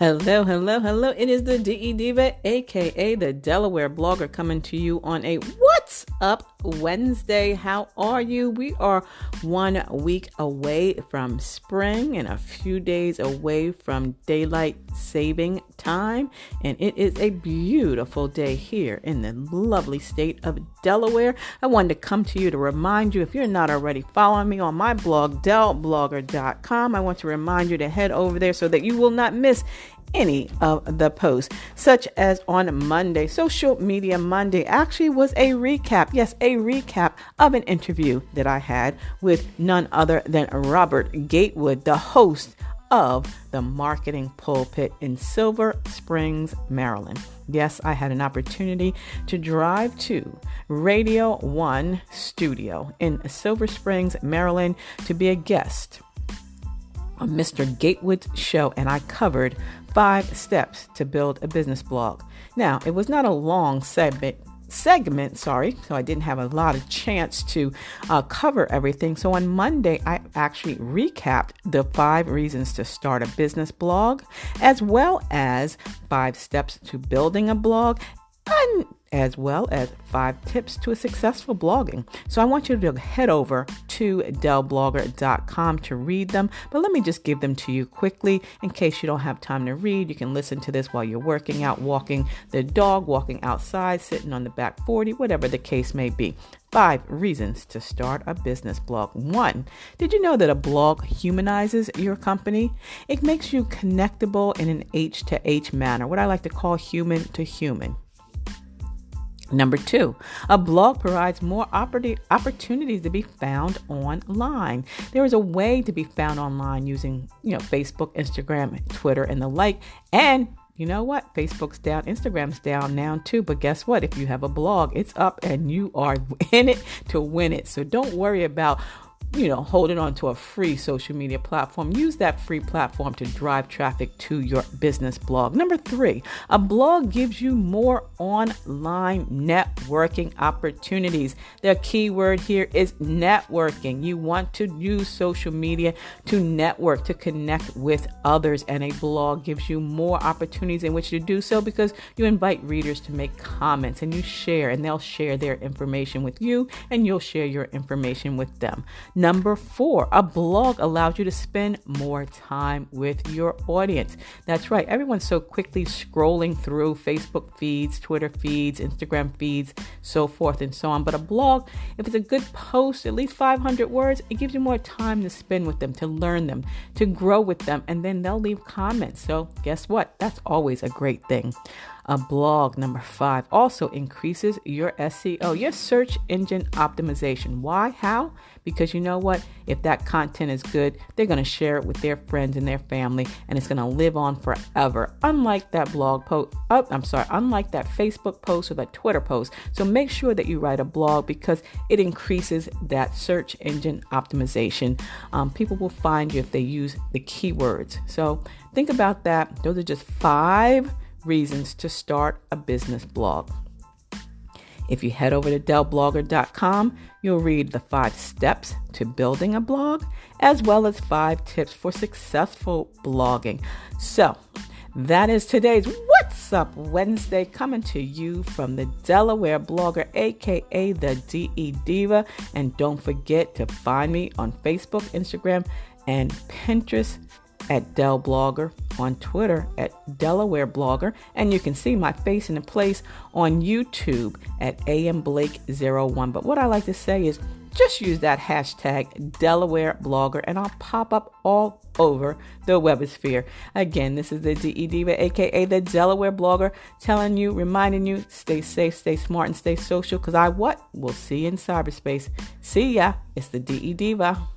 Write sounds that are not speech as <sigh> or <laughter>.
Hello, hello, hello. It is the DE Diva, aka the Delaware blogger, coming to you on a Up Wednesday. How are you? We are one week away from spring and a few days away from daylight saving time, and it is a beautiful day here in the lovely state of Delaware. I wanted to come to you to remind you if you're not already following me on my blog, delblogger.com, I want to remind you to head over there so that you will not miss any of the posts, such as on Monday. Social Media Monday actually was a recap, yes, a recap of an interview that I had with none other than Robert Gatewood, the host of the Marketing Pulpit in Silver Springs, Maryland. Yes, I had an opportunity to drive to Radio One Studio in Silver Springs, Maryland to be a guest on Mr. Gatewood's show, and I covered five steps to build a business blog. Now, it was not a long segment segment sorry so i didn't have a lot of chance to uh, cover everything. So on monday i actually recapped the five reasons to start a business blog as well as five steps to building a blog and as well as five tips to a successful blogging. So I want you to head over to delblogger.com to read them, but let me just give them to you quickly in case you don't have time to read. You can listen to this while you're working out, walking the dog, walking outside, sitting on the back 40, whatever the case may be. Five reasons to start a business blog. One, did you know that a blog humanizes your company? It makes you connectable in an H to H manner, what I like to call human to human. Number two, a blog provides more opportunities to be found online. There is a way to be found online using, you know, Facebook, Instagram, Twitter, and the like. And you know what? Facebook's down, Instagram's down now too. But guess what? If you have a blog, it's up and you are <laughs> in it to win it. So don't worry about you know, holding on to a free social media platform. Use that free platform to drive traffic to your business blog. Number three, a blog gives you more online networking opportunities. The key word here is networking. You want to use social media to network, to connect with others, and a blog gives you more opportunities in which to do so because you invite readers to make comments and you share, and they'll share their information with you, and you'll share your information with them. Number four, a blog allows you to spend more time with your audience. That's right, everyone's so quickly scrolling through Facebook feeds, Twitter feeds, Instagram feeds, so forth and so on. But a blog, if it's a good post, at least 500 words, it gives you more time to spend with them, to learn them, to grow with them, and then they'll leave comments. So, guess what? That's always a great thing. A blog, number five, also increases your SEO, your search engine optimization. Why? How? Because you know what? If that content is good, they're going to share it with their friends and their family, and it's going to live on forever. Unlike that blog post, oh, I'm sorry, unlike that Facebook post or that Twitter post. So make sure that you write a blog because it increases that search engine optimization. Um, people will find you if they use the keywords. So think about that. Those are just five reasons to start a business blog. If you head over to delblogger.com, you'll read the five steps to building a blog, as well as five tips for successful blogging. So, that is today's What's Up Wednesday coming to you from the Delaware blogger, aka the DE Diva. And don't forget to find me on Facebook, Instagram, and Pinterest at Del Blogger, on Twitter at Delaware Blogger, and you can see my face in a place on YouTube at AM Blake01. But what I like to say is just use that hashtag Delaware Blogger and I'll pop up all over the webosphere. Again, this is the DE Diva, aka the Delaware Blogger, telling you, reminding you, stay safe, stay smart, and stay social. Because I what? We'll see you in cyberspace. See ya. It's the DE Diva.